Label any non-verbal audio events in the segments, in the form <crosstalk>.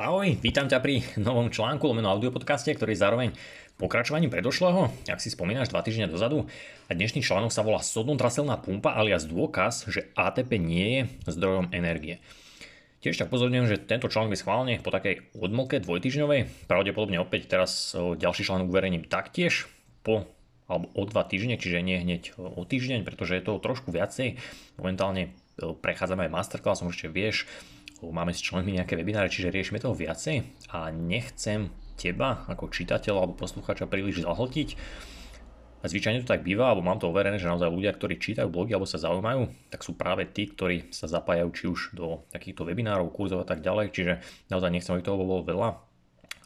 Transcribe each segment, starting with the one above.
Ahoj, vítam ťa pri novom článku lomeno audiopodcaste, ktorý je zároveň pokračovaním predošlého, ak si spomínaš dva týždne dozadu. A dnešný článok sa volá Sodnotraselná pumpa alias dôkaz, že ATP nie je zdrojom energie. Tiež tak pozorňujem, že tento článok je schválne po takej odmlke dvojtyžňovej. Pravdepodobne opäť teraz ďalší článok uverejním taktiež po alebo o dva týždne, čiže nie hneď o týždeň, pretože je to trošku viacej. Momentálne prechádzame aj masterclassom, ešte vieš, máme s členmi nejaké webináre, čiže riešime toho viacej. A nechcem teba ako čitateľa alebo poslucháča príliš zahltiť. A zvyčajne to tak býva, alebo mám to overené, že naozaj ľudia, ktorí čítajú blogy alebo sa zaujímajú, tak sú práve tí, ktorí sa zapájajú či už do takýchto webinárov, kurzov a tak ďalej, čiže naozaj nechcem, aby toho bolo veľa,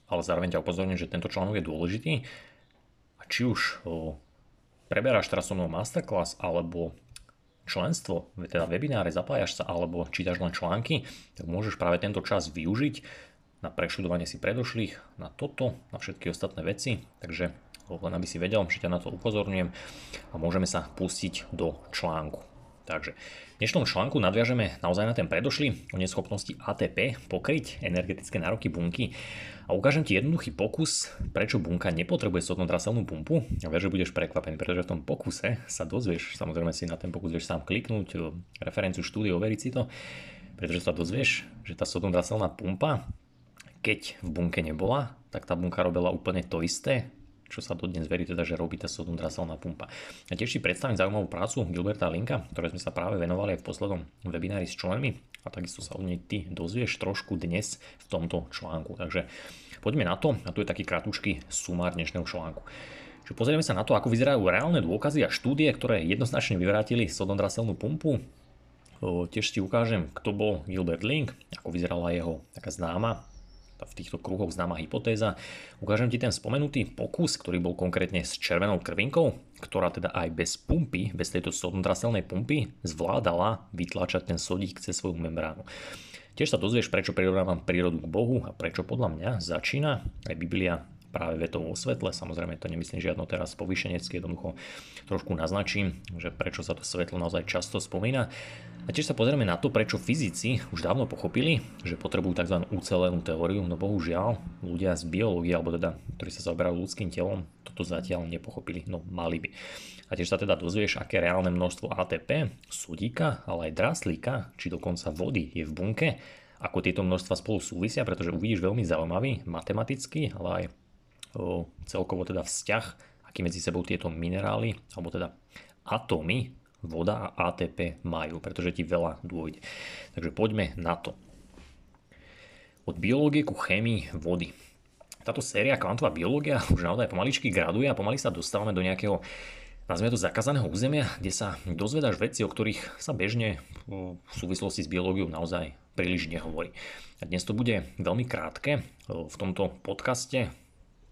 ale zároveň ťa upozorňujem, že tento článok je dôležitý. A či už preberáš teraz so mnou masterclass alebo členstvo, teda webináre, zapájaš sa alebo čítaš len články, tak môžeš práve tento čas využiť na preštudovanie si predošlých, na toto, na všetky ostatné veci. Takže len aby si vedel, že ťa na to upozorňujem a môžeme sa pustiť do článku. Takže v dnešnom článku nadviažeme naozaj na ten predošlý o neschopnosti ATP pokryť energetické nároky bunky. A ukážem ti jednoduchý pokus, prečo bunka nepotrebuje sodnotraselnú pumpu. A ver, že budeš prekvapený, pretože v tom pokuse sa dozvieš, samozrejme si na ten pokus vieš sám kliknúť, referenciu štúdie, overiť si to, pretože sa dozvieš, že tá sodnotraselná pumpa, keď v bunke nebola, tak tá bunka robila úplne to isté, čo sa dodnes verí teda, že robí tá sodnotraselná pumpa. A tiež si predstavím zaujímavú prácu Gilberta Linka, ktoré sme sa práve venovali aj v poslednom webinári s členmi a takisto sa od nej ty dozvieš trošku dnes v tomto článku. Takže poďme na to a tu je taký kratučký sumár dnešného článku. Čiže pozrieme sa na to, ako vyzerajú reálne dôkazy a štúdie, ktoré jednoznačne vyvrátili sodnotraselnú pumpu. Tiež ti ukážem, kto bol Gilbert Link, ako vyzerala jeho taká známa v týchto kruhoch známa hypotéza. Ukážem ti ten spomenutý pokus, ktorý bol konkrétne s červenou krvinkou, ktorá teda aj bez pumpy, bez tejto sodnotraselnej pumpy zvládala vytlačať ten sodík cez svoju membránu. Tiež sa dozvieš, prečo prirovnávam prírodu k Bohu a prečo podľa mňa začína aj Biblia práve vetou o svetle. Samozrejme to nemyslím žiadno teraz povýšenecké, jednoducho trošku naznačím, že prečo sa to svetlo naozaj často spomína. A tiež sa pozrieme na to, prečo fyzici už dávno pochopili, že potrebujú tzv. ucelenú teóriu, no bohužiaľ ľudia z biológie, alebo teda, ktorí sa zaoberajú ľudským telom, toto zatiaľ nepochopili, no mali by. A tiež sa teda dozvieš, aké reálne množstvo ATP, sudíka, ale aj draslíka, či dokonca vody je v bunke, ako tieto množstva spolu súvisia, pretože uvidíš veľmi zaujímavý matematický, ale aj celkovo teda vzťah, aký medzi sebou tieto minerály, alebo teda atómy voda a ATP majú, pretože ti veľa dôjde. Takže poďme na to. Od biológie ku chémii vody. Táto séria kvantová biológia už naozaj pomaličky graduje a pomaly sa dostávame do nejakého nazvime to zakázaného územia, kde sa dozvedáš veci, o ktorých sa bežne v súvislosti s biológiou naozaj príliš nehovorí. A dnes to bude veľmi krátke. V tomto podcaste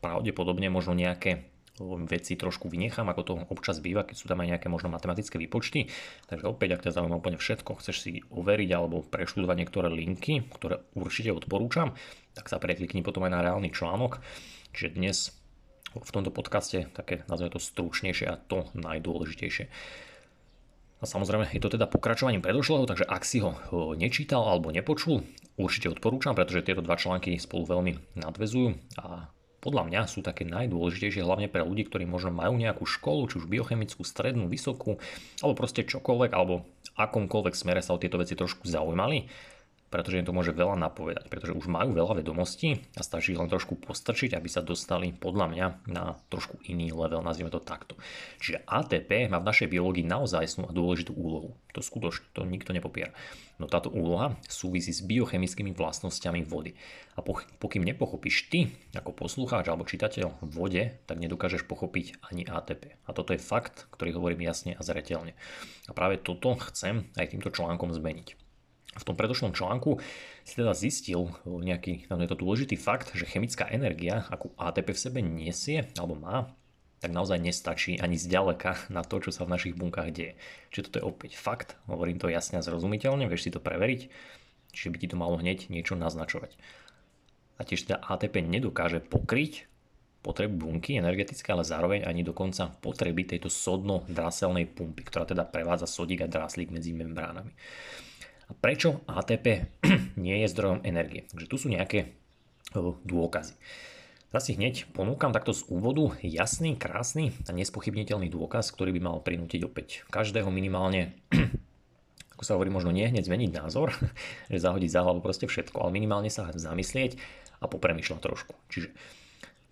pravdepodobne možno nejaké veci trošku vynechám, ako to občas býva, keď sú tam aj nejaké možno matematické výpočty. Takže opäť, ak ťa zaujíma úplne všetko, chceš si overiť alebo preštudovať niektoré linky, ktoré určite odporúčam, tak sa preklikni potom aj na reálny článok. Čiže dnes v tomto podcaste také nazvime to stručnejšie a to najdôležitejšie. A samozrejme je to teda pokračovaním predošlého, takže ak si ho nečítal alebo nepočul, určite odporúčam, pretože tieto dva články spolu veľmi nadvezujú a podľa mňa sú také najdôležitejšie hlavne pre ľudí, ktorí možno majú nejakú školu, či už biochemickú, strednú, vysokú, alebo proste čokoľvek, alebo akomkoľvek smere sa o tieto veci trošku zaujímali pretože im to môže veľa napovedať, pretože už majú veľa vedomostí a stačí len trošku postrčiť, aby sa dostali podľa mňa na trošku iný level, nazvime to takto. Čiže ATP má v našej biológii naozaj a dôležitú úlohu. To skutočne, to nikto nepopiera. No táto úloha súvisí s biochemickými vlastnosťami vody. A pokým nepochopíš ty, ako poslucháč alebo čitateľ vode, tak nedokážeš pochopiť ani ATP. A toto je fakt, ktorý hovorím jasne a zretelne. A práve toto chcem aj týmto článkom zmeniť. V tom predošlom článku si teda zistil nejaký je to dôležitý fakt, že chemická energia, akú ATP v sebe nesie alebo má, tak naozaj nestačí ani zďaleka na to, čo sa v našich bunkách deje. Čiže toto je opäť fakt, hovorím to jasne a zrozumiteľne, vieš si to preveriť, čiže by ti to malo hneď niečo naznačovať. A tiež teda ATP nedokáže pokryť potreby bunky energetické, ale zároveň ani dokonca potreby tejto sodno-draselnej pumpy, ktorá teda prevádza sodík a dráslík medzi membránami. Prečo ATP <clears throat> nie je zdrojom energie? Takže tu sú nejaké dôkazy. Zasi hneď ponúkam takto z úvodu jasný, krásny a nespochybniteľný dôkaz, ktorý by mal prinútiť opäť každého minimálne, <clears throat> ako sa hovorí, možno nie hneď zmeniť názor, <laughs> že zahodiť za hlavu proste všetko, ale minimálne sa zamyslieť a popremýšľať trošku. Čiže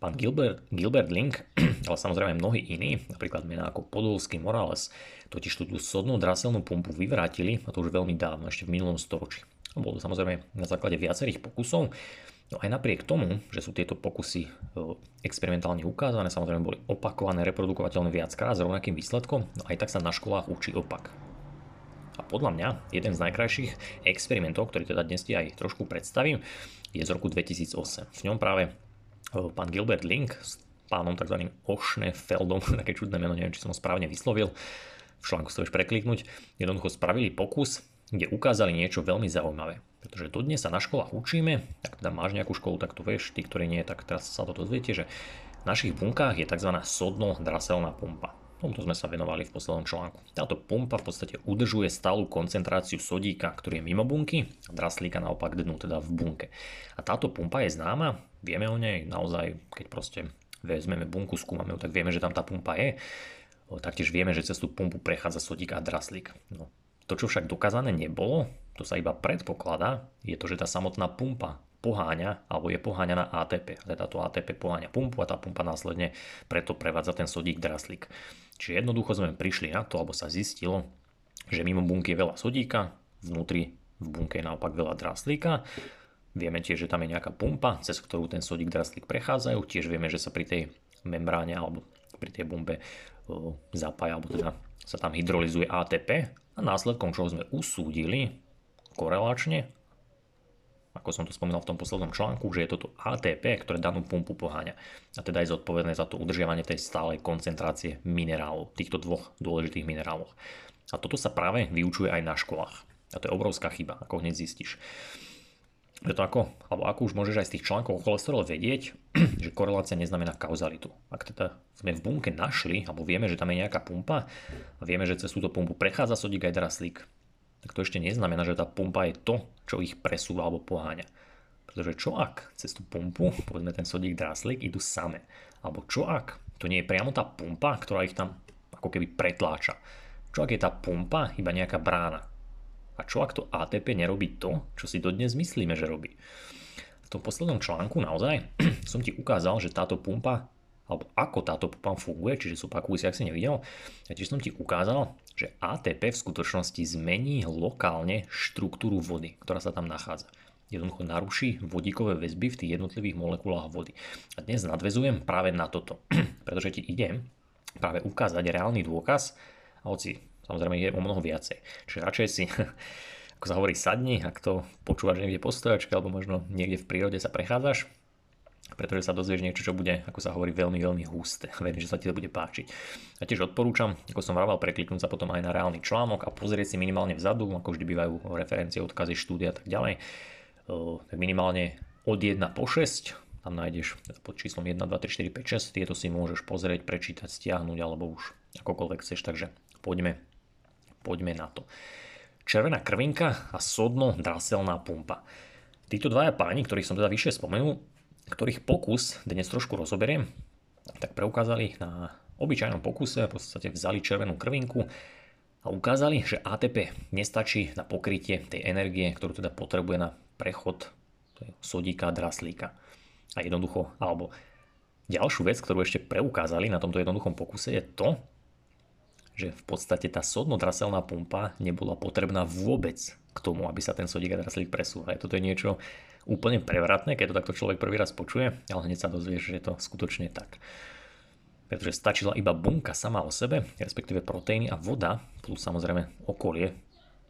pán Gilbert, Gilbert Link, <clears throat> ale samozrejme mnohí iní, napríklad mená ako Podolský Morales, totiž tú sodnú draselnú pumpu vyvrátili, a to už veľmi dávno, ešte v minulom storočí. Bolo to samozrejme na základe viacerých pokusov, No aj napriek tomu, že sú tieto pokusy e, experimentálne ukázané, samozrejme boli opakované, reprodukovateľné viackrát s rovnakým výsledkom, no aj tak sa na školách učí opak. A podľa mňa jeden z najkrajších experimentov, ktorý teda dnes ti aj trošku predstavím, je z roku 2008. V ňom práve pán Gilbert Link s pánom tzv. Feldom, <laughs> také čudné meno, neviem, či som ho správne vyslovil, v článku sa prekliknúť, jednoducho spravili pokus, kde ukázali niečo veľmi zaujímavé. Pretože dodnes sa na školách učíme, tak teda máš nejakú školu, tak to vieš, tí, ktorí nie, tak teraz sa to dozviete, že v našich bunkách je tzv. sodno-draselná pumpa. Tomuto sme sa venovali v poslednom článku. Táto pumpa v podstate udržuje stálu koncentráciu sodíka, ktorý je mimo bunky, a draslíka naopak dnu, teda v bunke. A táto pumpa je známa, vieme o nej naozaj, keď proste vezmeme bunku, skúmame ju, tak vieme, že tam tá pumpa je. Taktiež vieme, že cez tú pumpu prechádza sodík a draslík. No, to, čo však dokázané nebolo, to sa iba predpokladá, je to, že tá samotná pumpa poháňa, alebo je poháňaná ATP. A táto ATP poháňa pumpu a tá pumpa následne preto prevádza ten sodík draslík. Čiže jednoducho sme prišli na to, alebo sa zistilo, že mimo bunky je veľa sodíka, vnútri v bunke je naopak veľa draslíka. Vieme tiež, že tam je nejaká pumpa, cez ktorú ten sodík draslík prechádzajú. Tiež vieme, že sa pri tej membráne alebo pri tej bombe zapája, alebo teda sa tam hydrolizuje ATP a následkom čoho sme usúdili korelačne, ako som to spomínal v tom poslednom článku, že je toto ATP, ktoré danú pumpu poháňa. A teda je zodpovedné za to udržiavanie tej stálej koncentrácie minerálov, týchto dvoch dôležitých minerálov. A toto sa práve vyučuje aj na školách. A to je obrovská chyba, ako hneď zistíš. Preto ako, alebo ako už môžeš aj z tých článkov o cholesterole vedieť, <clears throat> že korelácia neznamená kauzalitu. Ak teda sme v bunke našli, alebo vieme, že tam je nejaká pumpa, a vieme, že cez túto pumpu prechádza sodík aj draslík, tak to ešte neznamená, že tá pumpa je to, čo ich presúva alebo poháňa. Pretože čo ak cez tú pumpu, povedzme ten sodík draslík, idú same? Alebo čo ak to nie je priamo tá pumpa, ktorá ich tam ako keby pretláča? Čo ak je tá pumpa iba nejaká brána? A čo ak to ATP nerobí to, čo si dodnes myslíme, že robí? V tom poslednom článku naozaj <clears throat> som ti ukázal, že táto pumpa alebo ako táto pumpa funguje, čiže zopakuj si, ak si nevidel. Ja tiež som ti ukázal, že ATP v skutočnosti zmení lokálne štruktúru vody, ktorá sa tam nachádza. Jednoducho naruší vodíkové väzby v tých jednotlivých molekulách vody. A dnes nadvezujem práve na toto, <clears throat> pretože ti idem práve ukázať reálny dôkaz, a hoci Samozrejme je o mnoho viacej. Čiže radšej si, <laughs> ako sa hovorí, sadni, ak to počúvaš niekde po stojačke alebo možno niekde v prírode sa prechádzaš, pretože sa dozvieš niečo, čo bude, ako sa hovorí, veľmi, veľmi husté. <laughs> Verím, že sa ti to bude páčiť. A tiež odporúčam, ako som vravel, prekliknúť sa potom aj na reálny článok a pozrieť si minimálne vzadu, ako vždy bývajú referencie, odkazy, štúdia a tak ďalej. Tak minimálne od 1 po 6, tam nájdeš pod číslom 1, 2, 3, 4, 5, 6, tieto si môžeš pozrieť, prečítať, stiahnuť alebo už akokoľvek chceš, takže poďme Poďme na to. Červená krvinka a sodno draselná pumpa. Títo dvaja páni, ktorých som teda vyššie spomenul, ktorých pokus dnes trošku rozoberiem, tak preukázali na obyčajnom pokuse, v podstate vzali červenú krvinku a ukázali, že ATP nestačí na pokrytie tej energie, ktorú teda potrebuje na prechod sodíka a draslíka. A jednoducho, alebo ďalšiu vec, ktorú ešte preukázali na tomto jednoduchom pokuse je to, že v podstate tá sodno-draselná pumpa nebola potrebná vôbec k tomu, aby sa ten sodík a draslík presúval. Toto je niečo úplne prevratné, keď to takto človek prvý raz počuje, ale hneď sa dozvie, že je to skutočne tak. Pretože stačila iba bunka sama o sebe, respektíve proteíny a voda, plus samozrejme okolie,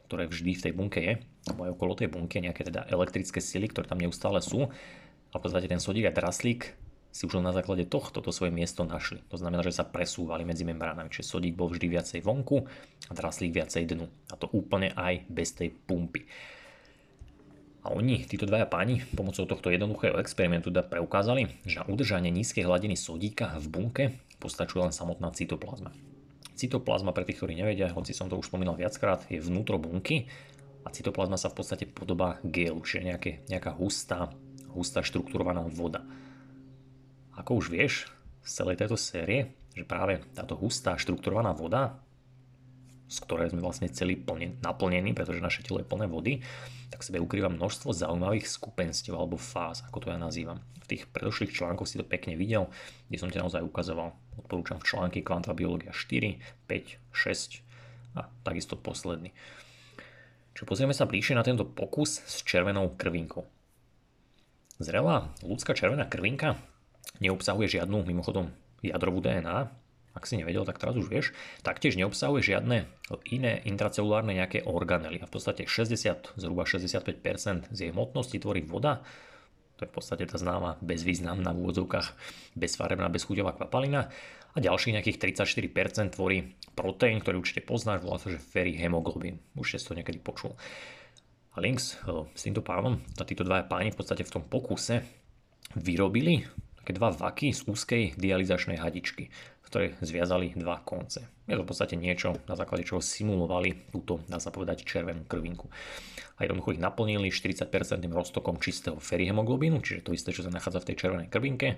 ktoré vždy v tej bunke je, alebo aj okolo tej bunky nejaké teda elektrické sily, ktoré tam neustále sú. A v podstate ten sodík a draslík si už na základe tohto to svoje miesto našli. To znamená, že sa presúvali medzi membránami, čiže sodík bol vždy viacej vonku a draslík viacej dnu. A to úplne aj bez tej pumpy. A oni, títo dvaja páni, pomocou tohto jednoduchého experimentu teda preukázali, že na udržanie nízkej hladiny sodíka v bunke postačuje len samotná cytoplazma. Cytoplazma, pre tých, ktorí nevedia, hoci som to už spomínal viackrát, je vnútro bunky a cytoplazma sa v podstate podobá gelu, čiže nejaké, nejaká hustá hustá štrukturovaná voda. Ako už vieš z celej tejto série, že práve táto hustá štrukturovaná voda, z ktorej sme vlastne celý plne, naplnení, pretože naše telo je plné vody, tak sebe ukrýva množstvo zaujímavých skupenstiev alebo fáz, ako to ja nazývam. V tých predošlých článkoch si to pekne videl, kde som ti naozaj ukazoval. Odporúčam v články Kvantá biológia 4, 5, 6 a takisto posledný. Čiže pozrieme sa bližšie na tento pokus s červenou krvinkou. Zrelá ľudská červená krvinka neobsahuje žiadnu mimochodom jadrovú DNA, ak si nevedel, tak teraz už vieš, taktiež neobsahuje žiadne iné intracelulárne nejaké organely. A v podstate 60, zhruba 65% z jej hmotnosti tvorí voda, to je v podstate tá známa bezvýznamná v úvodzovkách bezfarebná, bezchuťová kvapalina a ďalších nejakých 34% tvorí proteín, ktorý určite poznáš, volá sa, že hemoglobín. Už si to niekedy počul. A links eh, s týmto pánom, a títo dva páni v podstate v tom pokuse vyrobili také dva vaky z úzkej dializačnej hadičky, v ktorej zviazali dva konce. Je to v podstate niečo, na základe čoho simulovali túto, dá sa povedať, červenú krvinku. A jednoducho ich naplnili 40% roztokom čistého ferihemoglobínu, čiže to isté, čo sa nachádza v tej červenej krvinke.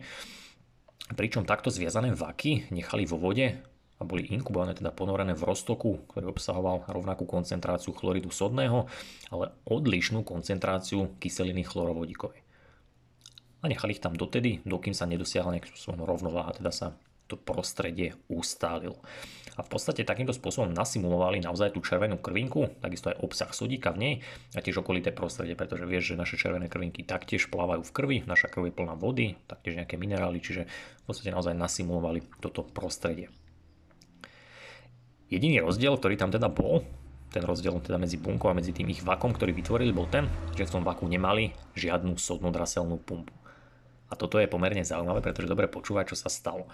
Pričom takto zviazané vaky nechali vo vode a boli inkubované, teda ponorené v roztoku, ktorý obsahoval rovnakú koncentráciu chloridu sodného, ale odlišnú koncentráciu kyseliny chlorovodíkovej a nechali ich tam dotedy, dokým sa nedosiahla nejakým spôsobom rovnováha, teda sa to prostredie ustálilo. A v podstate takýmto spôsobom nasimulovali naozaj tú červenú krvinku, takisto aj obsah sodíka v nej a tiež okolité prostredie, pretože vieš, že naše červené krvinky taktiež plávajú v krvi, naša krv je plná vody, taktiež nejaké minerály, čiže v podstate naozaj nasimulovali toto prostredie. Jediný rozdiel, ktorý tam teda bol, ten rozdiel teda medzi bunkou a medzi tým ich vakom, ktorý vytvorili, bol ten, že v tom vaku nemali žiadnu sodnodraselnú pumpu. A toto je pomerne zaujímavé, pretože dobre počúvať, čo sa stalo.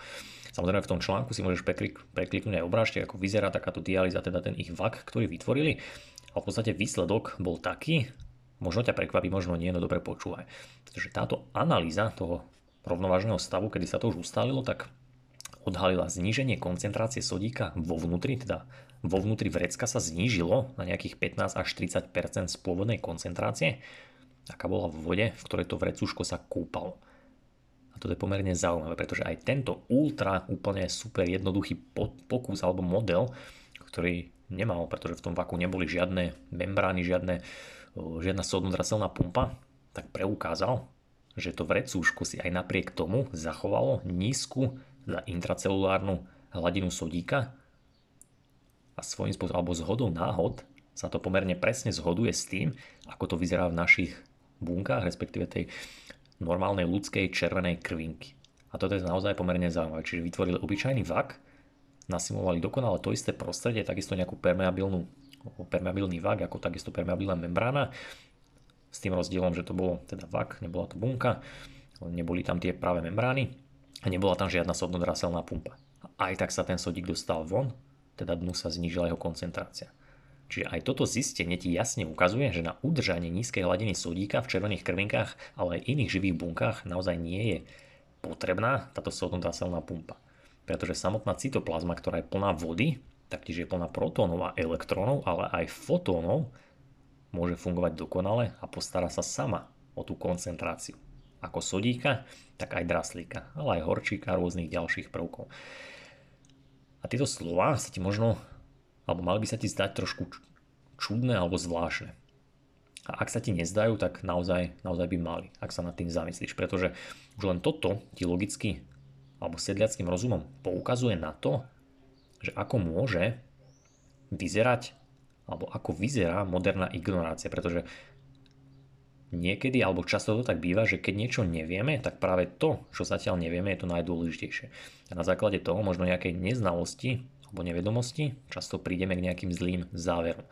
Samozrejme v tom článku si môžeš preklik, prekliknúť aj obrážte, ako vyzerá takáto dialýza, teda ten ich vak, ktorý vytvorili. A v podstate výsledok bol taký, možno ťa prekvapí, možno nie, no dobre počúvaj. Pretože táto analýza toho rovnovážneho stavu, kedy sa to už ustálilo, tak odhalila zníženie koncentrácie sodíka vo vnútri, teda vo vnútri vrecka sa znížilo na nejakých 15 až 30 z pôvodnej koncentrácie, aká bola v vode, v ktorej to vrecúško sa kúpalo. Toto je pomerne zaujímavé, pretože aj tento ultra úplne super jednoduchý pokus alebo model, ktorý nemal, pretože v tom vaku neboli žiadne membrány, žiadne, žiadna sodnodraselná pumpa, tak preukázal, že to vrecúško si aj napriek tomu zachovalo nízku za intracelulárnu hladinu sodíka a svojím spôsobom alebo zhodou náhod sa to pomerne presne zhoduje s tým, ako to vyzerá v našich bunkách, respektíve tej normálnej ľudskej červenej krvinky. A toto je naozaj pomerne zaujímavé. Čiže vytvorili obyčajný vak, nasimulovali dokonale to isté prostredie, takisto nejakú permeabilnú, permeabilný vak, ako takisto permeabilná membrána, s tým rozdielom, že to bolo teda vak, nebola to bunka, neboli tam tie práve membrány a nebola tam žiadna sodnodraselná pumpa. Aj tak sa ten sodík dostal von, teda dnu sa znížila jeho koncentrácia. Čiže aj toto zistenie ti jasne ukazuje, že na udržanie nízkej hladiny sodíka v červených krvinkách, ale aj iných živých bunkách naozaj nie je potrebná táto sodnotraselná pumpa. Pretože samotná cytoplazma, ktorá je plná vody, taktiež je plná protónov a elektrónov, ale aj fotónov, môže fungovať dokonale a postará sa sama o tú koncentráciu. Ako sodíka, tak aj draslíka, ale aj horčíka a rôznych ďalších prvkov. A tieto slova sa ti možno alebo mali by sa ti zdať trošku čudné alebo zvláštne. A ak sa ti nezdajú, tak naozaj, naozaj by mali, ak sa nad tým zamyslíš. Pretože už len toto ti logicky alebo sedliackým rozumom poukazuje na to, že ako môže vyzerať alebo ako vyzerá moderná ignorácia. Pretože niekedy alebo často to tak býva, že keď niečo nevieme, tak práve to, čo zatiaľ nevieme, je to najdôležitejšie. A na základe toho možno nejakej neznalosti alebo nevedomosti, často prídeme k nejakým zlým záverom.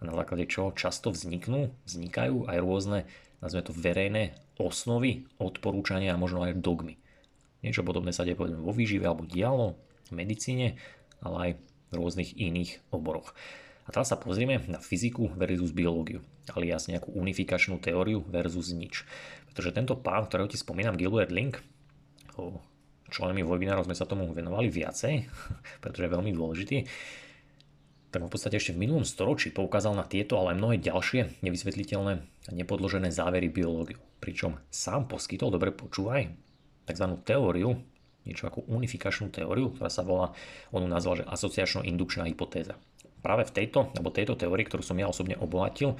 A na základe čoho často vzniknú, vznikajú aj rôzne, nazvime to verejné osnovy, odporúčania a možno aj dogmy. Niečo podobné sa deje povedzme vo výžive alebo dialo, v medicíne, ale aj v rôznych iných oboroch. A teraz sa pozrieme na fyziku versus biológiu, alias nejakú unifikačnú teóriu versus nič. Pretože tento pán, ktorého ti spomínam, Gilbert Link, členmi webinárov sme sa tomu venovali viacej, <laughs> pretože je veľmi dôležitý. tak v podstate ešte v minulom storočí poukázal na tieto, ale aj mnohé ďalšie nevysvetliteľné a nepodložené závery biológiu. Pričom sám poskytol, dobre počúvaj, tzv. teóriu, niečo ako unifikačnú teóriu, ktorá sa volá, on nazval, že asociačno-indukčná hypotéza. Práve v tejto, alebo tejto teórii, ktorú som ja osobne obohatil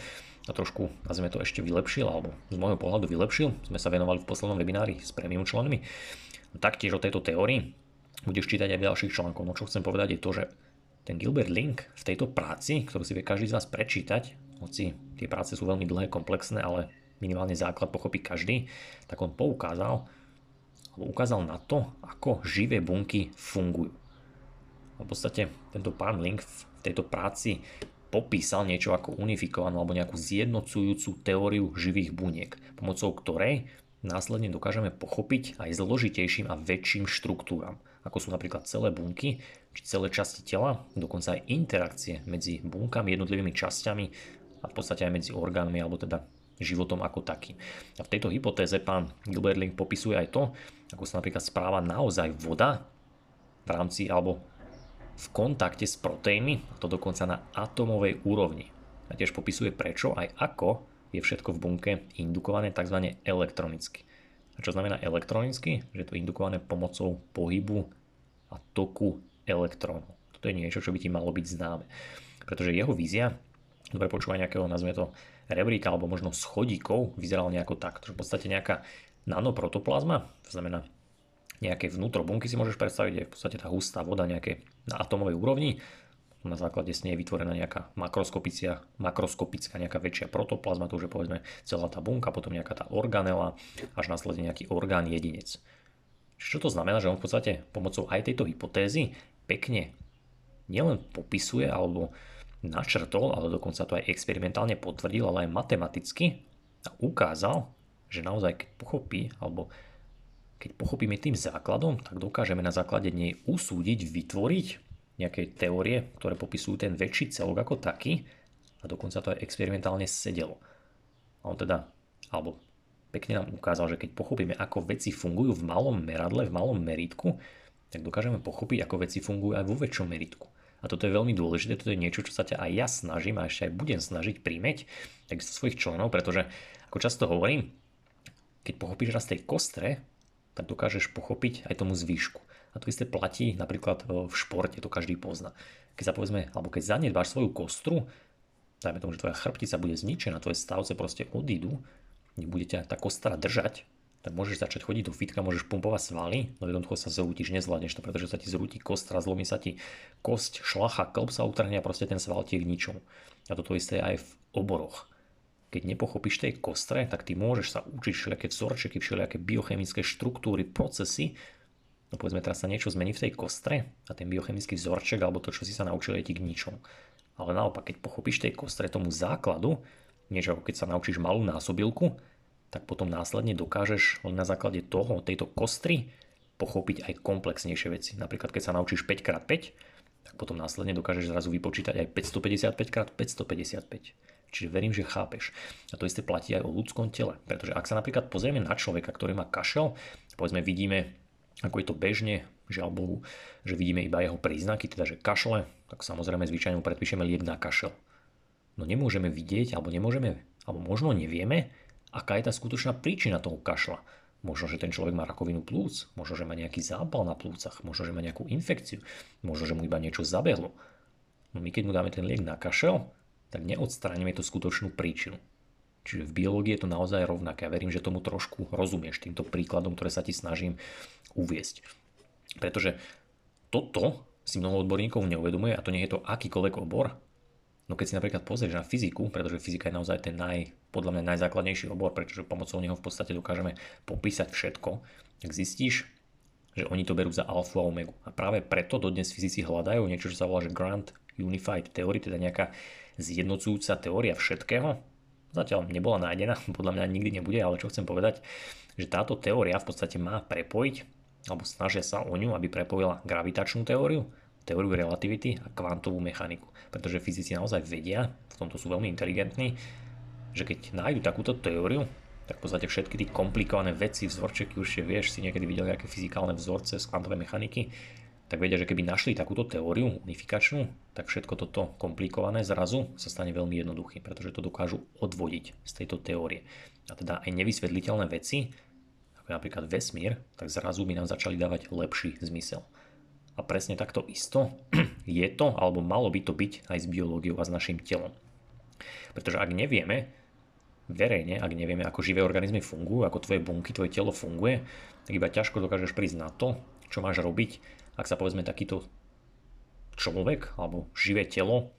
a trošku, nazvime to ešte vylepšil, alebo z môjho pohľadu vylepšil, sme sa venovali v poslednom webinári s premium členmi, taktiež o tejto teórii budeš čítať aj v ďalších článkoch. No čo chcem povedať je to, že ten Gilbert Link v tejto práci, ktorú si vie každý z vás prečítať, hoci tie práce sú veľmi dlhé, komplexné, ale minimálne základ pochopí každý, tak on poukázal, alebo ukázal na to, ako živé bunky fungujú. A v podstate tento pán Link v tejto práci popísal niečo ako unifikovanú alebo nejakú zjednocujúcu teóriu živých buniek, pomocou ktorej následne dokážeme pochopiť aj zložitejším a väčším štruktúram, ako sú napríklad celé bunky, či celé časti tela, dokonca aj interakcie medzi bunkami, jednotlivými časťami a v podstate aj medzi orgánmi alebo teda životom ako taký. A v tejto hypotéze pán Gilbert Link popisuje aj to, ako sa napríklad správa naozaj voda v rámci alebo v kontakte s proteínmi, a to dokonca na atomovej úrovni. A tiež popisuje prečo aj ako je všetko v bunke indukované tzv. elektronicky. A čo znamená elektronicky? Že je to indukované pomocou pohybu a toku elektrónov. Toto je niečo, čo by ti malo byť známe. Pretože jeho vízia, dobre počúva nejakého, nazvime to rebríka alebo možno schodíkov, vyzeral nejako tak. To v podstate nejaká nanoprotoplazma, to znamená nejaké vnútro bunky si môžeš predstaviť, je v podstate tá hustá voda nejaké na atomovej úrovni. Na základe s nej je vytvorená nejaká makroskopická, makroskopická nejaká väčšia protoplazma, to už je povedzme celá tá bunka, potom nejaká tá organela, až následne nejaký orgán jedinec. Čo to znamená, že on v podstate pomocou aj tejto hypotézy pekne nielen popisuje alebo načrtol, ale dokonca to aj experimentálne potvrdil, ale aj matematicky a ukázal, že naozaj keď pochopí alebo keď pochopíme tým základom, tak dokážeme na základe nej usúdiť, vytvoriť nejaké teórie, ktoré popisujú ten väčší celok ako taký a dokonca to aj experimentálne sedelo. A on teda, alebo pekne nám ukázal, že keď pochopíme, ako veci fungujú v malom meradle, v malom meritku, tak dokážeme pochopiť, ako veci fungujú aj vo väčšom meritku. A toto je veľmi dôležité, toto je niečo, čo sa ťa aj ja snažím a ešte aj budem snažiť príjmeť, tak svojich členov, pretože ako často hovorím, keď pochopíš raz tej kostre, tak dokážeš pochopiť aj tomu zvýšku. A to isté platí napríklad v športe, to každý pozná. Keď sa povedzme, alebo keď zanedbáš svoju kostru, dajme tomu, že tvoja chrbtica bude zničená, tvoje stavce proste odídu, nebude ťa tá kostra držať, tak môžeš začať chodiť do fitka, môžeš pumpovať svaly, no jednoducho sa zrútiš, nezvládneš to, pretože sa ti zrúti kostra, zlomí sa ti kosť, šlacha, klb sa utrhne a proste ten sval ti je k ničomu. A toto isté aj v oboroch keď nepochopíš tej kostre, tak ty môžeš sa učiť všelijaké vzorčeky, všelijaké biochemické štruktúry, procesy. No povedzme teraz sa niečo zmení v tej kostre a ten biochemický vzorček alebo to, čo si sa naučil, je ti k ničomu. Ale naopak, keď pochopíš tej kostre tomu základu, niečo ako keď sa naučíš malú násobilku, tak potom následne dokážeš len na základe toho, tejto kostry, pochopiť aj komplexnejšie veci. Napríklad, keď sa naučíš 5x5, tak potom následne dokážeš zrazu vypočítať aj 555x555. Čiže verím, že chápeš. A to isté platí aj o ľudskom tele. Pretože ak sa napríklad pozrieme na človeka, ktorý má kašel, povedzme vidíme, ako je to bežne, žiaľ Bohu, že vidíme iba jeho príznaky, teda že kašle, tak samozrejme zvyčajne predpíšeme liek na kašel. No nemôžeme vidieť, alebo nemôžeme, alebo možno nevieme, aká je tá skutočná príčina toho kašla. Možno, že ten človek má rakovinu plúc, možno, že má nejaký zápal na plúcach, možno, že má nejakú infekciu, možno, že mu iba niečo zabehlo. No my keď mu dáme ten liek na kašel, tak neodstránime tú skutočnú príčinu. Čiže v biológii je to naozaj rovnaké. Ja verím, že tomu trošku rozumieš týmto príkladom, ktoré sa ti snažím uviesť. Pretože toto si mnoho odborníkov neuvedomuje a to nie je to akýkoľvek obor. No keď si napríklad pozrieš na fyziku, pretože fyzika je naozaj ten naj, podľa mňa najzákladnejší obor, pretože pomocou neho v podstate dokážeme popísať všetko, tak zistíš, že oni to berú za alfa a omegu. A práve preto dodnes fyzici hľadajú niečo, čo sa volá že Grand Unified Theory, teda nejaká zjednocujúca teória všetkého. Zatiaľ nebola nájdená, <laughs> podľa mňa nikdy nebude, ale čo chcem povedať, že táto teória v podstate má prepojiť, alebo snažia sa o ňu, aby prepojila gravitačnú teóriu, teóriu relativity a kvantovú mechaniku. Pretože fyzici naozaj vedia, v tomto sú veľmi inteligentní, že keď nájdu takúto teóriu, tak v podstate všetky tie komplikované veci, vzorčeky, už vieš, si niekedy videl nejaké fyzikálne vzorce z kvantovej mechaniky, tak vedia, že keby našli takúto teóriu unifikačnú, tak všetko toto komplikované zrazu sa stane veľmi jednoduchým, pretože to dokážu odvodiť z tejto teórie. A teda aj nevysvetliteľné veci, ako je napríklad vesmír, tak zrazu by nám začali dávať lepší zmysel. A presne takto isto <clears throat> je to, alebo malo by to byť aj s biológiou a s našim telom. Pretože ak nevieme, verejne, ak nevieme, ako živé organizmy fungujú, ako tvoje bunky, tvoje telo funguje, tak iba ťažko dokážeš prísť na to, čo máš robiť, ak sa povedzme takýto človek alebo živé telo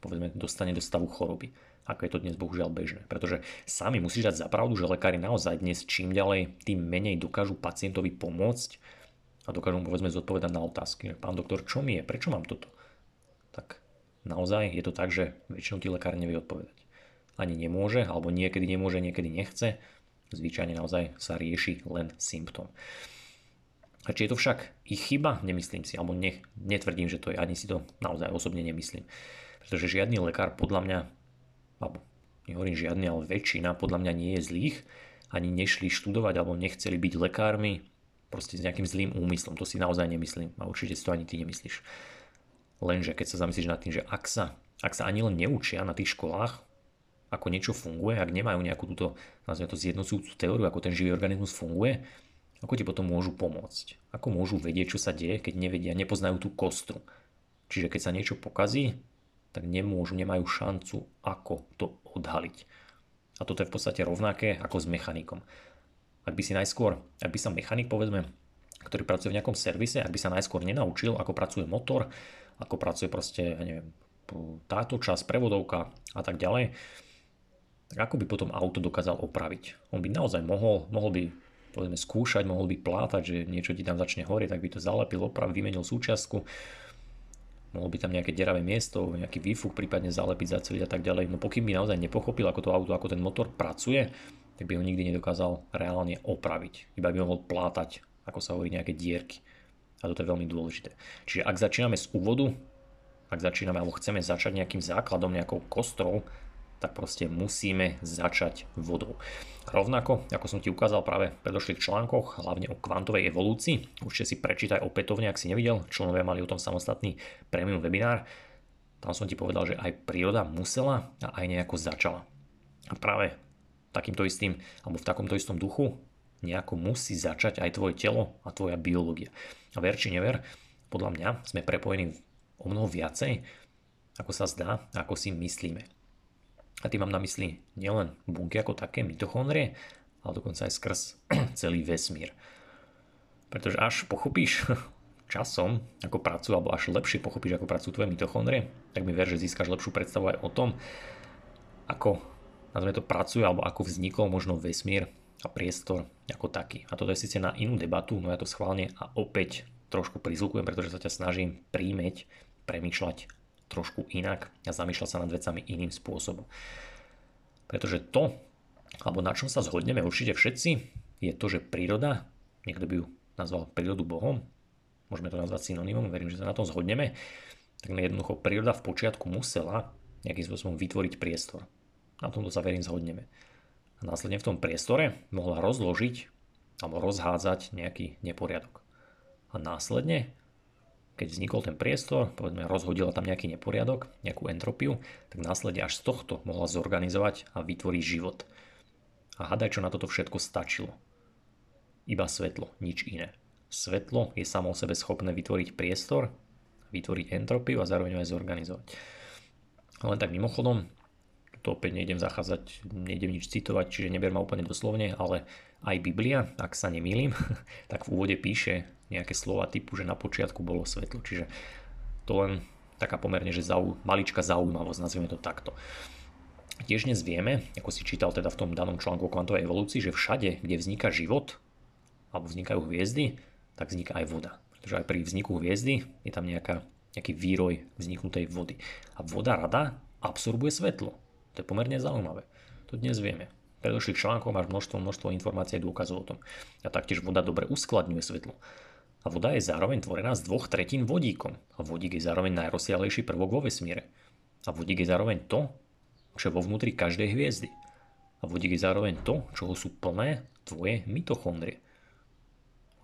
povedzme dostane do stavu choroby ako je to dnes bohužiaľ bežné. Pretože sami musíš dať zapravdu, že lekári naozaj dnes čím ďalej, tým menej dokážu pacientovi pomôcť a dokážu mu povedzme zodpovedať na otázky. Pán doktor, čo mi je? Prečo mám toto? Tak naozaj je to tak, že väčšinou ti lekár nevie odpovedať. Ani nemôže, alebo niekedy nemôže, niekedy nechce. Zvyčajne naozaj sa rieši len symptóm. A či je to však ich chyba? Nemyslím si, alebo ne, netvrdím, že to je, ani si to naozaj osobne nemyslím. Pretože žiadny lekár podľa mňa, alebo nehovorím žiadny, ale väčšina podľa mňa nie je zlých, ani nešli študovať alebo nechceli byť lekármi proste s nejakým zlým úmyslom. To si naozaj nemyslím a určite si to ani ty nemyslíš. Lenže keď sa zamyslíš nad tým, že ak sa, ak sa ani len neučia na tých školách, ako niečo funguje, ak nemajú nejakú túto, nazvime to zjednocujúcu teóriu, ako ten živý organizmus funguje, ako ti potom môžu pomôcť? Ako môžu vedieť, čo sa deje, keď nevedia, nepoznajú tú kostru? Čiže keď sa niečo pokazí, tak nemôžu, nemajú šancu, ako to odhaliť. A toto je v podstate rovnaké ako s mechanikom. Ak by si najskôr, ak by sa mechanik povedzme, ktorý pracuje v nejakom servise, ak by sa najskôr nenaučil, ako pracuje motor, ako pracuje proste, ja neviem, táto časť, prevodovka a tak ďalej, tak ako by potom auto dokázal opraviť? On by naozaj mohol, mohol by povedzme skúšať, mohol by plátať, že niečo ti tam začne horieť, tak by to zalepil, oprav, vymenil súčiastku, mohol by tam nejaké deravé miesto, nejaký výfuk prípadne zalepiť, zaceliť a tak ďalej. No pokým by naozaj nepochopil, ako to auto, ako ten motor pracuje, tak by ho nikdy nedokázal reálne opraviť. Iba by mohol plátať, ako sa hovorí, nejaké dierky. A toto je veľmi dôležité. Čiže ak začíname z úvodu, ak začíname alebo chceme začať nejakým základom, nejakou kostrou, tak proste musíme začať vodou. Rovnako, ako som ti ukázal práve v predošlých článkoch, hlavne o kvantovej evolúcii, určite si prečítaj opätovne, ak si nevidel, členovia mali o tom samostatný premium webinár, tam som ti povedal, že aj príroda musela a aj nejako začala. A práve takýmto istým, alebo v takomto istom duchu nejako musí začať aj tvoje telo a tvoja biológia. A ver či never, podľa mňa sme prepojení o mnoho viacej, ako sa zdá, ako si myslíme. A tým mám na mysli nielen bunky ako také, mitochondrie, ale dokonca aj skrz <clears throat> celý vesmír. Pretože až pochopíš <laughs> časom, ako pracujú, alebo až lepšie pochopíš, ako pracujú tvoje mitochondrie, tak mi ver, že získaš lepšiu predstavu aj o tom, ako nazvime to pracuje, alebo ako vznikol možno vesmír a priestor ako taký. A toto je síce na inú debatu, no ja to schválne a opäť trošku prizvukujem, pretože sa ťa snažím príjmeť, premýšľať trošku inak a zamýšľať sa nad vecami iným spôsobom. Pretože to, alebo na čom sa zhodneme určite všetci, je to, že príroda, niekto by ju nazval prírodu Bohom, môžeme to nazvať synonymom, verím, že sa na tom zhodneme, tak jednoducho príroda v počiatku musela nejakým spôsobom vytvoriť priestor. Na tomto sa verím zhodneme. A následne v tom priestore mohla rozložiť alebo rozhádzať nejaký neporiadok. A následne keď vznikol ten priestor, povedzme rozhodila tam nejaký neporiadok, nejakú entropiu, tak následne až z tohto mohla zorganizovať a vytvoriť život. A hadaj, čo na toto všetko stačilo. Iba svetlo, nič iné. Svetlo je samo o sebe schopné vytvoriť priestor, vytvoriť entropiu a zároveň aj zorganizovať. Len tak mimochodom, to opäť nejdem zachádzať, nejdem nič citovať, čiže neber ma úplne doslovne, ale aj Biblia, ak sa nemýlim, <laughs> tak v úvode píše nejaké slova typu, že na počiatku bolo svetlo. Čiže to len taká pomerne, že zau, maličká zaujímavosť, nazvime to takto. Tiež dnes vieme, ako si čítal teda v tom danom článku o kvantovej evolúcii, že všade, kde vzniká život, alebo vznikajú hviezdy, tak vzniká aj voda. Pretože aj pri vzniku hviezdy je tam nejaká, nejaký výroj vzniknutej vody. A voda rada absorbuje svetlo. To je pomerne zaujímavé. To dnes vieme. V predošlých článkoch máš množstvo, množstvo informácií a dôkazov o tom. A taktiež voda dobre uskladňuje svetlo. A voda je zároveň tvorená z dvoch tretín vodíkom. A vodík je zároveň najrozsiahlejší prvok vo vesmíre. A vodík je zároveň to, čo je vo vnútri každej hviezdy. A vodík je zároveň to, čoho sú plné tvoje mitochondrie.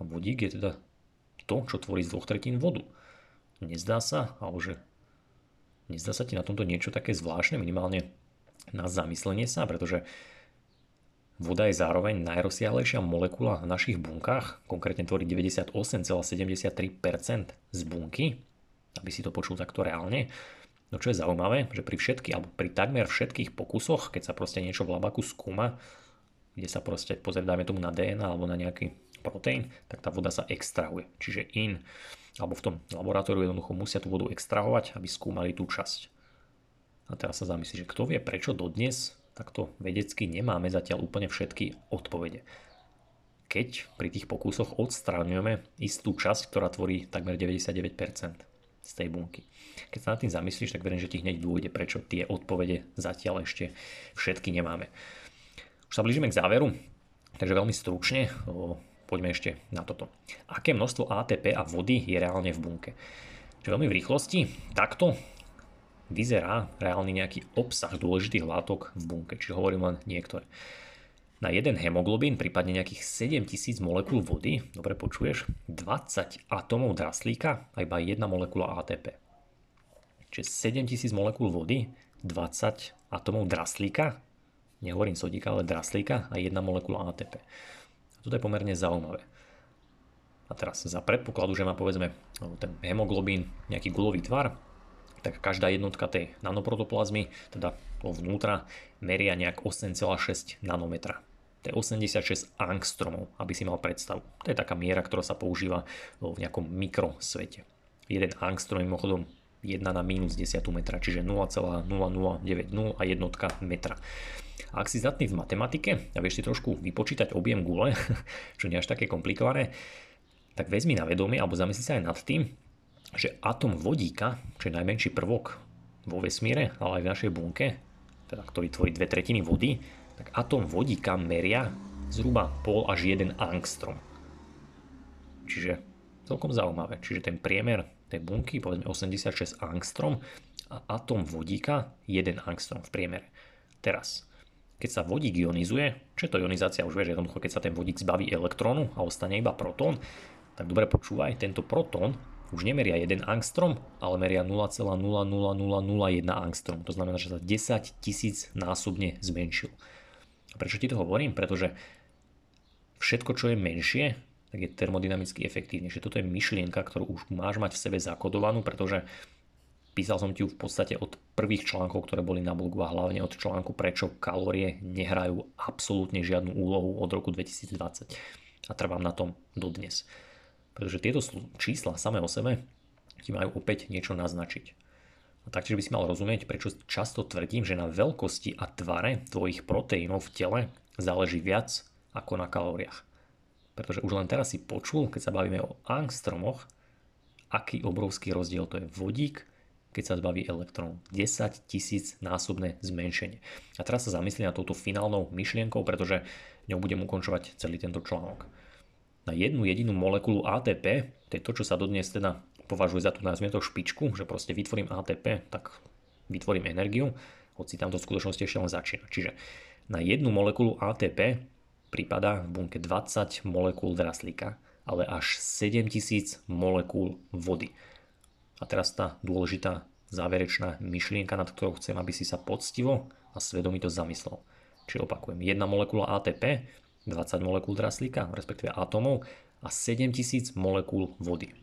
A vodík je teda to, čo tvorí z dvoch tretín vodu. Nezdá sa, alebo že nezdá sa ti na tomto niečo také zvláštne, minimálne na zamyslenie sa, pretože Voda je zároveň najrozsiahlejšia molekula v našich bunkách, konkrétne tvorí 98,73% z bunky, aby si to počul takto reálne. No čo je zaujímavé, že pri všetkých, alebo pri takmer všetkých pokusoch, keď sa proste niečo v labaku skúma, kde sa proste pozrieme tomu na DNA alebo na nejaký proteín, tak tá voda sa extrahuje. Čiže in, alebo v tom laboratóriu jednoducho musia tú vodu extrahovať, aby skúmali tú časť. A teraz sa zamyslí, že kto vie, prečo dodnes takto vedecky nemáme zatiaľ úplne všetky odpovede. Keď pri tých pokusoch odstráňujeme istú časť, ktorá tvorí takmer 99% z tej bunky. Keď sa nad tým zamyslíš, tak verím, že ti hneď dôjde, prečo tie odpovede zatiaľ ešte všetky nemáme. Už sa blížime k záveru, takže veľmi stručne poďme ešte na toto. Aké množstvo ATP a vody je reálne v bunke? Čiže veľmi v rýchlosti, takto vyzerá reálny nejaký obsah dôležitých látok v bunke, čiže hovorím len niektoré. Na jeden hemoglobín, prípadne nejakých 7000 molekúl vody, dobre počuješ, 20 atomov draslíka a iba jedna molekula ATP. Čiže 7000 molekúl vody, 20 atomov draslíka, nehovorím sodíka, ale draslíka a jedna molekula ATP. A toto je pomerne zaujímavé. A teraz za predpokladu, že má povedzme ten hemoglobín nejaký gulový tvar, tak každá jednotka tej nanoprotoplazmy, teda vnútra, meria nejak 8,6 nanometra. To je 86 angstromov, aby si mal predstavu. To je taká miera, ktorá sa používa v nejakom mikrosvete. 1 angstrom mimochodom 1 na minus 10 metra, čiže 0,0090 a jednotka metra. A ak si zdatný v matematike a vieš si trošku vypočítať objem gule, <laughs> čo nie až také komplikované, tak vezmi na vedomie alebo zamysli sa aj nad tým, že atom vodíka, čo je najmenší prvok vo vesmíre, ale aj v našej bunke, teda ktorý tvorí dve tretiny vody, tak atom vodíka meria zhruba pol až 1 angstrom. Čiže celkom zaujímavé. Čiže ten priemer tej bunky, povedzme 86 angstrom a atom vodíka 1 angstrom v priemere. Teraz, keď sa vodík ionizuje, čo je to ionizácia, už vieš, jednoducho, keď sa ten vodík zbaví elektrónu a ostane iba protón, tak dobre počúvaj, tento protón už nemeria 1 angstrom, ale meria 0,00001 angstrom. To znamená, že sa 10 tisíc násobne zmenšil. A prečo ti to hovorím? Pretože všetko, čo je menšie, tak je termodynamicky efektívnejšie. Toto je myšlienka, ktorú už máš mať v sebe zakodovanú, pretože písal som ti ju v podstate od prvých článkov, ktoré boli na blogu a hlavne od článku Prečo kalórie nehrajú absolútne žiadnu úlohu od roku 2020. A trvám na tom dodnes. Pretože tieto čísla samé o sebe ti majú opäť niečo naznačiť. A taktiež by si mal rozumieť, prečo často tvrdím, že na veľkosti a tvare tvojich proteínov v tele záleží viac ako na kalóriách. Pretože už len teraz si počul, keď sa bavíme o angstromoch, aký obrovský rozdiel to je vodík, keď sa zbaví elektrón. 10 tisíc násobné zmenšenie. A teraz sa zamyslí na touto finálnou myšlienkou, pretože ňou budem ukončovať celý tento článok na jednu jedinú molekulu ATP, to je to, čo sa dodnes teda považuje za tú nazvime to špičku, že proste vytvorím ATP, tak vytvorím energiu, hoci tam to v skutočnosti ešte len začína. Čiže na jednu molekulu ATP prípada v bunke 20 molekúl draslíka, ale až 7000 molekúl vody. A teraz tá dôležitá záverečná myšlienka, nad ktorou chcem, aby si sa poctivo a svedomito zamyslel. Čiže opakujem, jedna molekula ATP 20 molekúl draslíka, respektíve atómov a 7000 molekúl vody.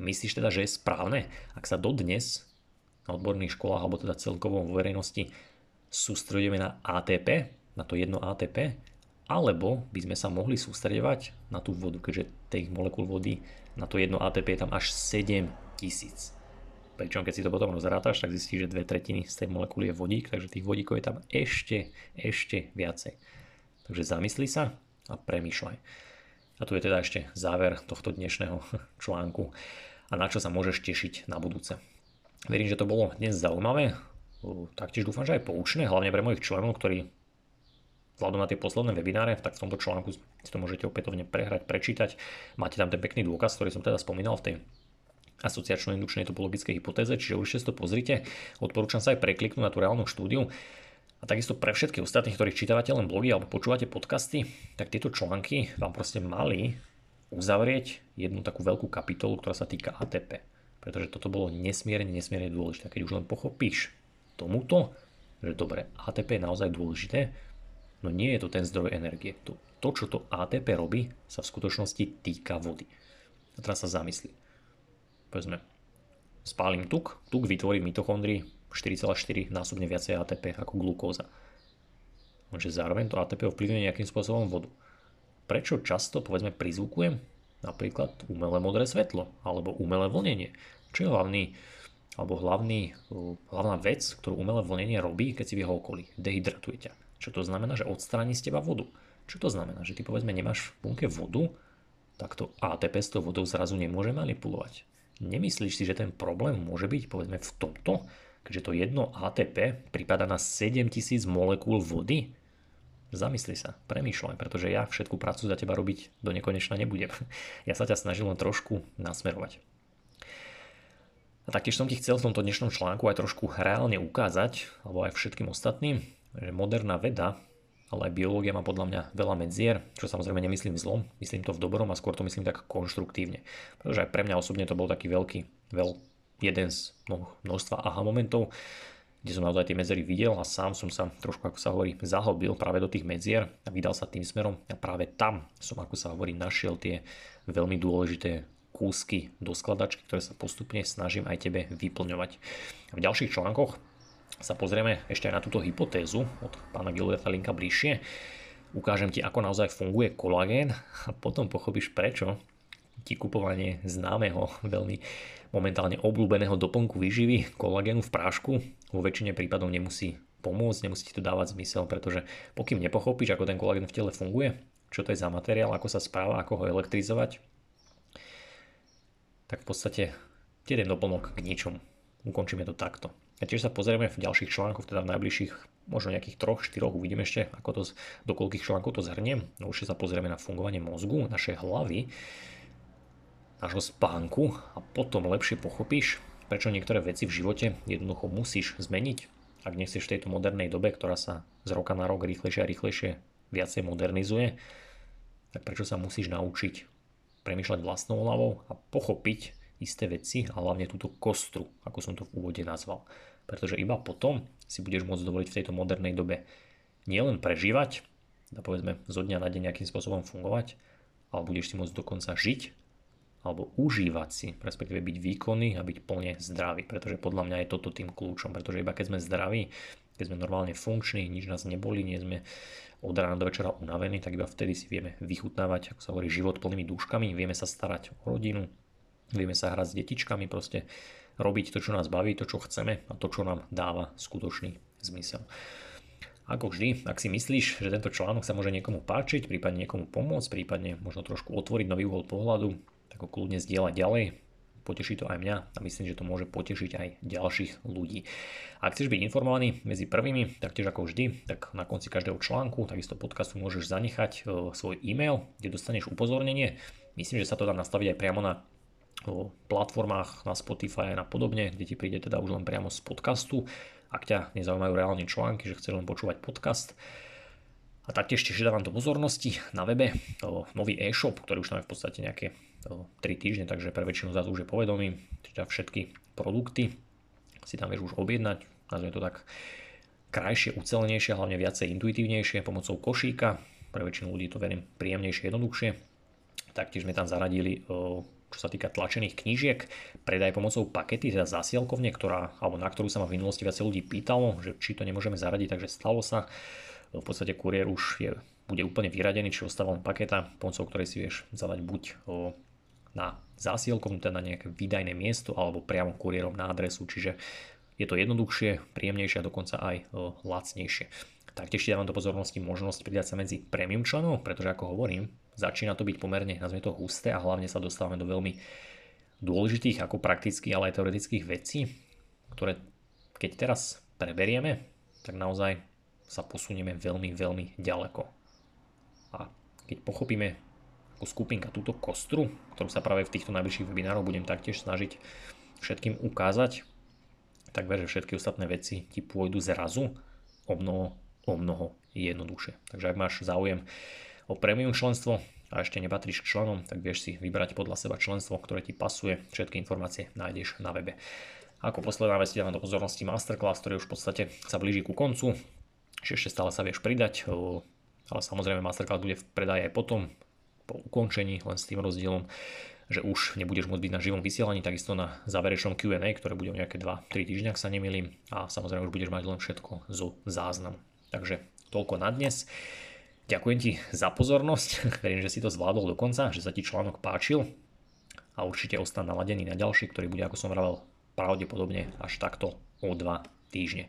Myslíš teda, že je správne, ak sa dodnes na odborných školách alebo teda celkovo vo verejnosti sústredujeme na ATP, na to jedno ATP, alebo by sme sa mohli sústredovať na tú vodu, keďže tých molekúl vody na to jedno ATP je tam až 7000. Pričom keď si to potom rozrátaš, tak zistíš, že dve tretiny z tej molekuly je vodík, takže tých vodíkov je tam ešte, ešte viacej. Takže zamysli sa a premýšľaj. A tu je teda ešte záver tohto dnešného <laughs> článku a na čo sa môžeš tešiť na budúce. Verím, že to bolo dnes zaujímavé, taktiež dúfam, že aj poučné, hlavne pre mojich členov, ktorí vzhľadom na tie posledné webináre, tak v tomto článku si to môžete opätovne prehrať, prečítať. Máte tam ten pekný dôkaz, ktorý som teda spomínal v tej asociačnej indukčnej topologickej hypotéze, čiže už si to pozrite. Odporúčam sa aj prekliknúť na tú reálnu štúdiu. A takisto pre všetkých ostatných, ktorí čítavate len blogy alebo počúvate podcasty, tak tieto články vám proste mali uzavrieť jednu takú veľkú kapitolu, ktorá sa týka ATP. Pretože toto bolo nesmierne, nesmierne dôležité. Keď už len pochopíš tomuto, že dobre, ATP je naozaj dôležité, no nie je to ten zdroj energie. To, to čo to ATP robí, sa v skutočnosti týka vody. A teraz sa zamyslí. Povedzme, spálim tuk, tuk vytvorí v mitochondrii 4,4 násobne viacej ATP ako glukóza. Lenže zároveň to ATP ovplyvňuje nejakým spôsobom vodu. Prečo často, povedzme, prizvukujem napríklad umelé modré svetlo alebo umelé vlnenie? Čo je hlavný, alebo hlavný, hlavná vec, ktorú umelé vlnenie robí, keď si v jeho okolí? Dehydratuje ťa. Čo to znamená, že odstráni z teba vodu? Čo to znamená? Že ty povedzme nemáš v bunke vodu, tak to ATP s tou vodou zrazu nemôže manipulovať. Nemyslíš si, že ten problém môže byť povedzme v tomto, keďže to jedno ATP prípada na 7000 molekúl vody? Zamysli sa, premýšľaj, pretože ja všetku prácu za teba robiť do nekonečna nebudem. <laughs> Ja sa ťa snažím len trošku nasmerovať. A taktiež som ti chcel v tomto dnešnom článku aj trošku reálne ukázať, alebo aj všetkým ostatným, že moderná veda, ale aj biológia má podľa mňa veľa medzier, čo samozrejme nemyslím zlom, myslím to v dobrom a skôr to myslím tak konštruktívne. Pretože aj pre mňa osobne to bol taký veľký, veľ, jeden z množstva aha momentov, kde som naozaj tie medzery videl a sám som sa trošku, ako sa hovorí, zahlbil práve do tých medzier a vydal sa tým smerom a práve tam som, ako sa hovorí, našiel tie veľmi dôležité kúsky do skladačky, ktoré sa postupne snažím aj tebe vyplňovať. V ďalších článkoch sa pozrieme ešte aj na túto hypotézu od pána Gilberta Linka bližšie. Ukážem ti, ako naozaj funguje kolagén a potom pochopíš prečo ti kupovanie známeho, veľmi momentálne obľúbeného doplnku výživy, kolagénu v prášku, vo väčšine prípadov nemusí pomôcť, nemusí ti to dávať zmysel, pretože pokým nepochopíš, ako ten kolagén v tele funguje, čo to je za materiál, ako sa správa, ako ho elektrizovať, tak v podstate jeden doplnok k ničomu. Ukončíme to takto. A tiež sa pozrieme v ďalších článkoch, teda v najbližších možno nejakých troch, štyroch, uvidíme ešte, ako to, do koľkých článkov to zhrniem. No už sa pozrieme na fungovanie mozgu, našej hlavy, nášho spánku a potom lepšie pochopíš, prečo niektoré veci v živote jednoducho musíš zmeniť, ak nechceš v tejto modernej dobe, ktorá sa z roka na rok rýchlejšie a rýchlejšie viacej modernizuje, tak prečo sa musíš naučiť premýšľať vlastnou hlavou a pochopiť isté veci a hlavne túto kostru, ako som to v úvode nazval. Pretože iba potom si budeš môcť dovoliť v tejto modernej dobe nielen prežívať, da povedzme zo dňa na deň nejakým spôsobom fungovať, ale budeš si môcť dokonca žiť alebo užívať si, respektíve byť výkonný a byť plne zdravý, pretože podľa mňa je toto tým kľúčom, pretože iba keď sme zdraví, keď sme normálne funkční, nič nás neboli, nie sme od rána do večera unavení, tak iba vtedy si vieme vychutnávať, ako sa hovorí, život plnými dúškami, vieme sa starať o rodinu, vieme sa hrať s detičkami, proste robiť to, čo nás baví, to, čo chceme a to, čo nám dáva skutočný zmysel. Ako vždy, ak si myslíš, že tento článok sa môže niekomu páčiť, prípadne niekomu pomôcť, prípadne možno trošku otvoriť nový uhol pohľadu, tak ho kľudne zdieľať ďalej. Poteší to aj mňa a myslím, že to môže potešiť aj ďalších ľudí. Ak chceš byť informovaný medzi prvými, tak tiež ako vždy, tak na konci každého článku, takisto podcastu môžeš zanechať e, svoj e-mail, kde dostaneš upozornenie. Myslím, že sa to dá nastaviť aj priamo na platformách, na Spotify a podobne, kde ti príde teda už len priamo z podcastu. Ak ťa nezaujímajú reálne články, že chceš len počúvať podcast, a taktiež tiež dávam do pozornosti na webe nový e-shop, ktorý už je v podstate nejaké 3 týždne, takže pre väčšinu z vás už je povedomý, teda všetky produkty si tam vieš už objednať, nazvime to tak krajšie, ucelenejšie, hlavne viacej intuitívnejšie pomocou košíka, pre väčšinu ľudí to verím príjemnejšie, jednoduchšie. Taktiež sme tam zaradili čo sa týka tlačených knížiek, predaj pomocou pakety, teda zasielkovne, ktorá, alebo na ktorú sa ma v minulosti viacej ľudí pýtalo, že či to nemôžeme zaradiť, takže stalo sa v podstate kuriér už je, bude úplne vyradený, či ostáva len paketa, pomocou ktorej si vieš zadať buď na zásielku, teda na nejaké výdajné miesto, alebo priamo kuriérom na adresu, čiže je to jednoduchšie, príjemnejšie a dokonca aj lacnejšie. Taktiež dávam do pozornosti možnosť pridať sa medzi premium členov, pretože ako hovorím, začína to byť pomerne, nazvime to husté a hlavne sa dostávame do veľmi dôležitých ako praktických, ale aj teoretických vecí, ktoré keď teraz preberieme, tak naozaj sa posunieme veľmi, veľmi ďaleko. A keď pochopíme ako skupinka túto kostru, ktorú sa práve v týchto najbližších webinároch budem taktiež snažiť všetkým ukázať, tak ver, že všetky ostatné veci ti pôjdu zrazu o mnoho, o mnoho jednoduchšie. Takže ak máš záujem o premium členstvo a ešte nepatríš k členom, tak vieš si vybrať podľa seba členstvo, ktoré ti pasuje. Všetky informácie nájdeš na webe. Ako posledná vec dávam do pozornosti masterclass, ktorý už v podstate sa blíži ku koncu. Čiže ešte stále sa vieš pridať, ale samozrejme masterclass bude v predaji aj potom, po ukončení, len s tým rozdielom, že už nebudeš môcť byť na živom vysielaní, takisto na záverečnom Q&A, ktoré bude o nejaké 2-3 týždňa, ak sa nemýlim a samozrejme už budeš mať len všetko zo záznamu. Takže toľko na dnes. Ďakujem ti za pozornosť, <laughs> verím, že si to zvládol do konca, že sa ti článok páčil a určite ostan naladený na ďalší, ktorý bude, ako som vravel, pravdepodobne až takto o 2 týždne.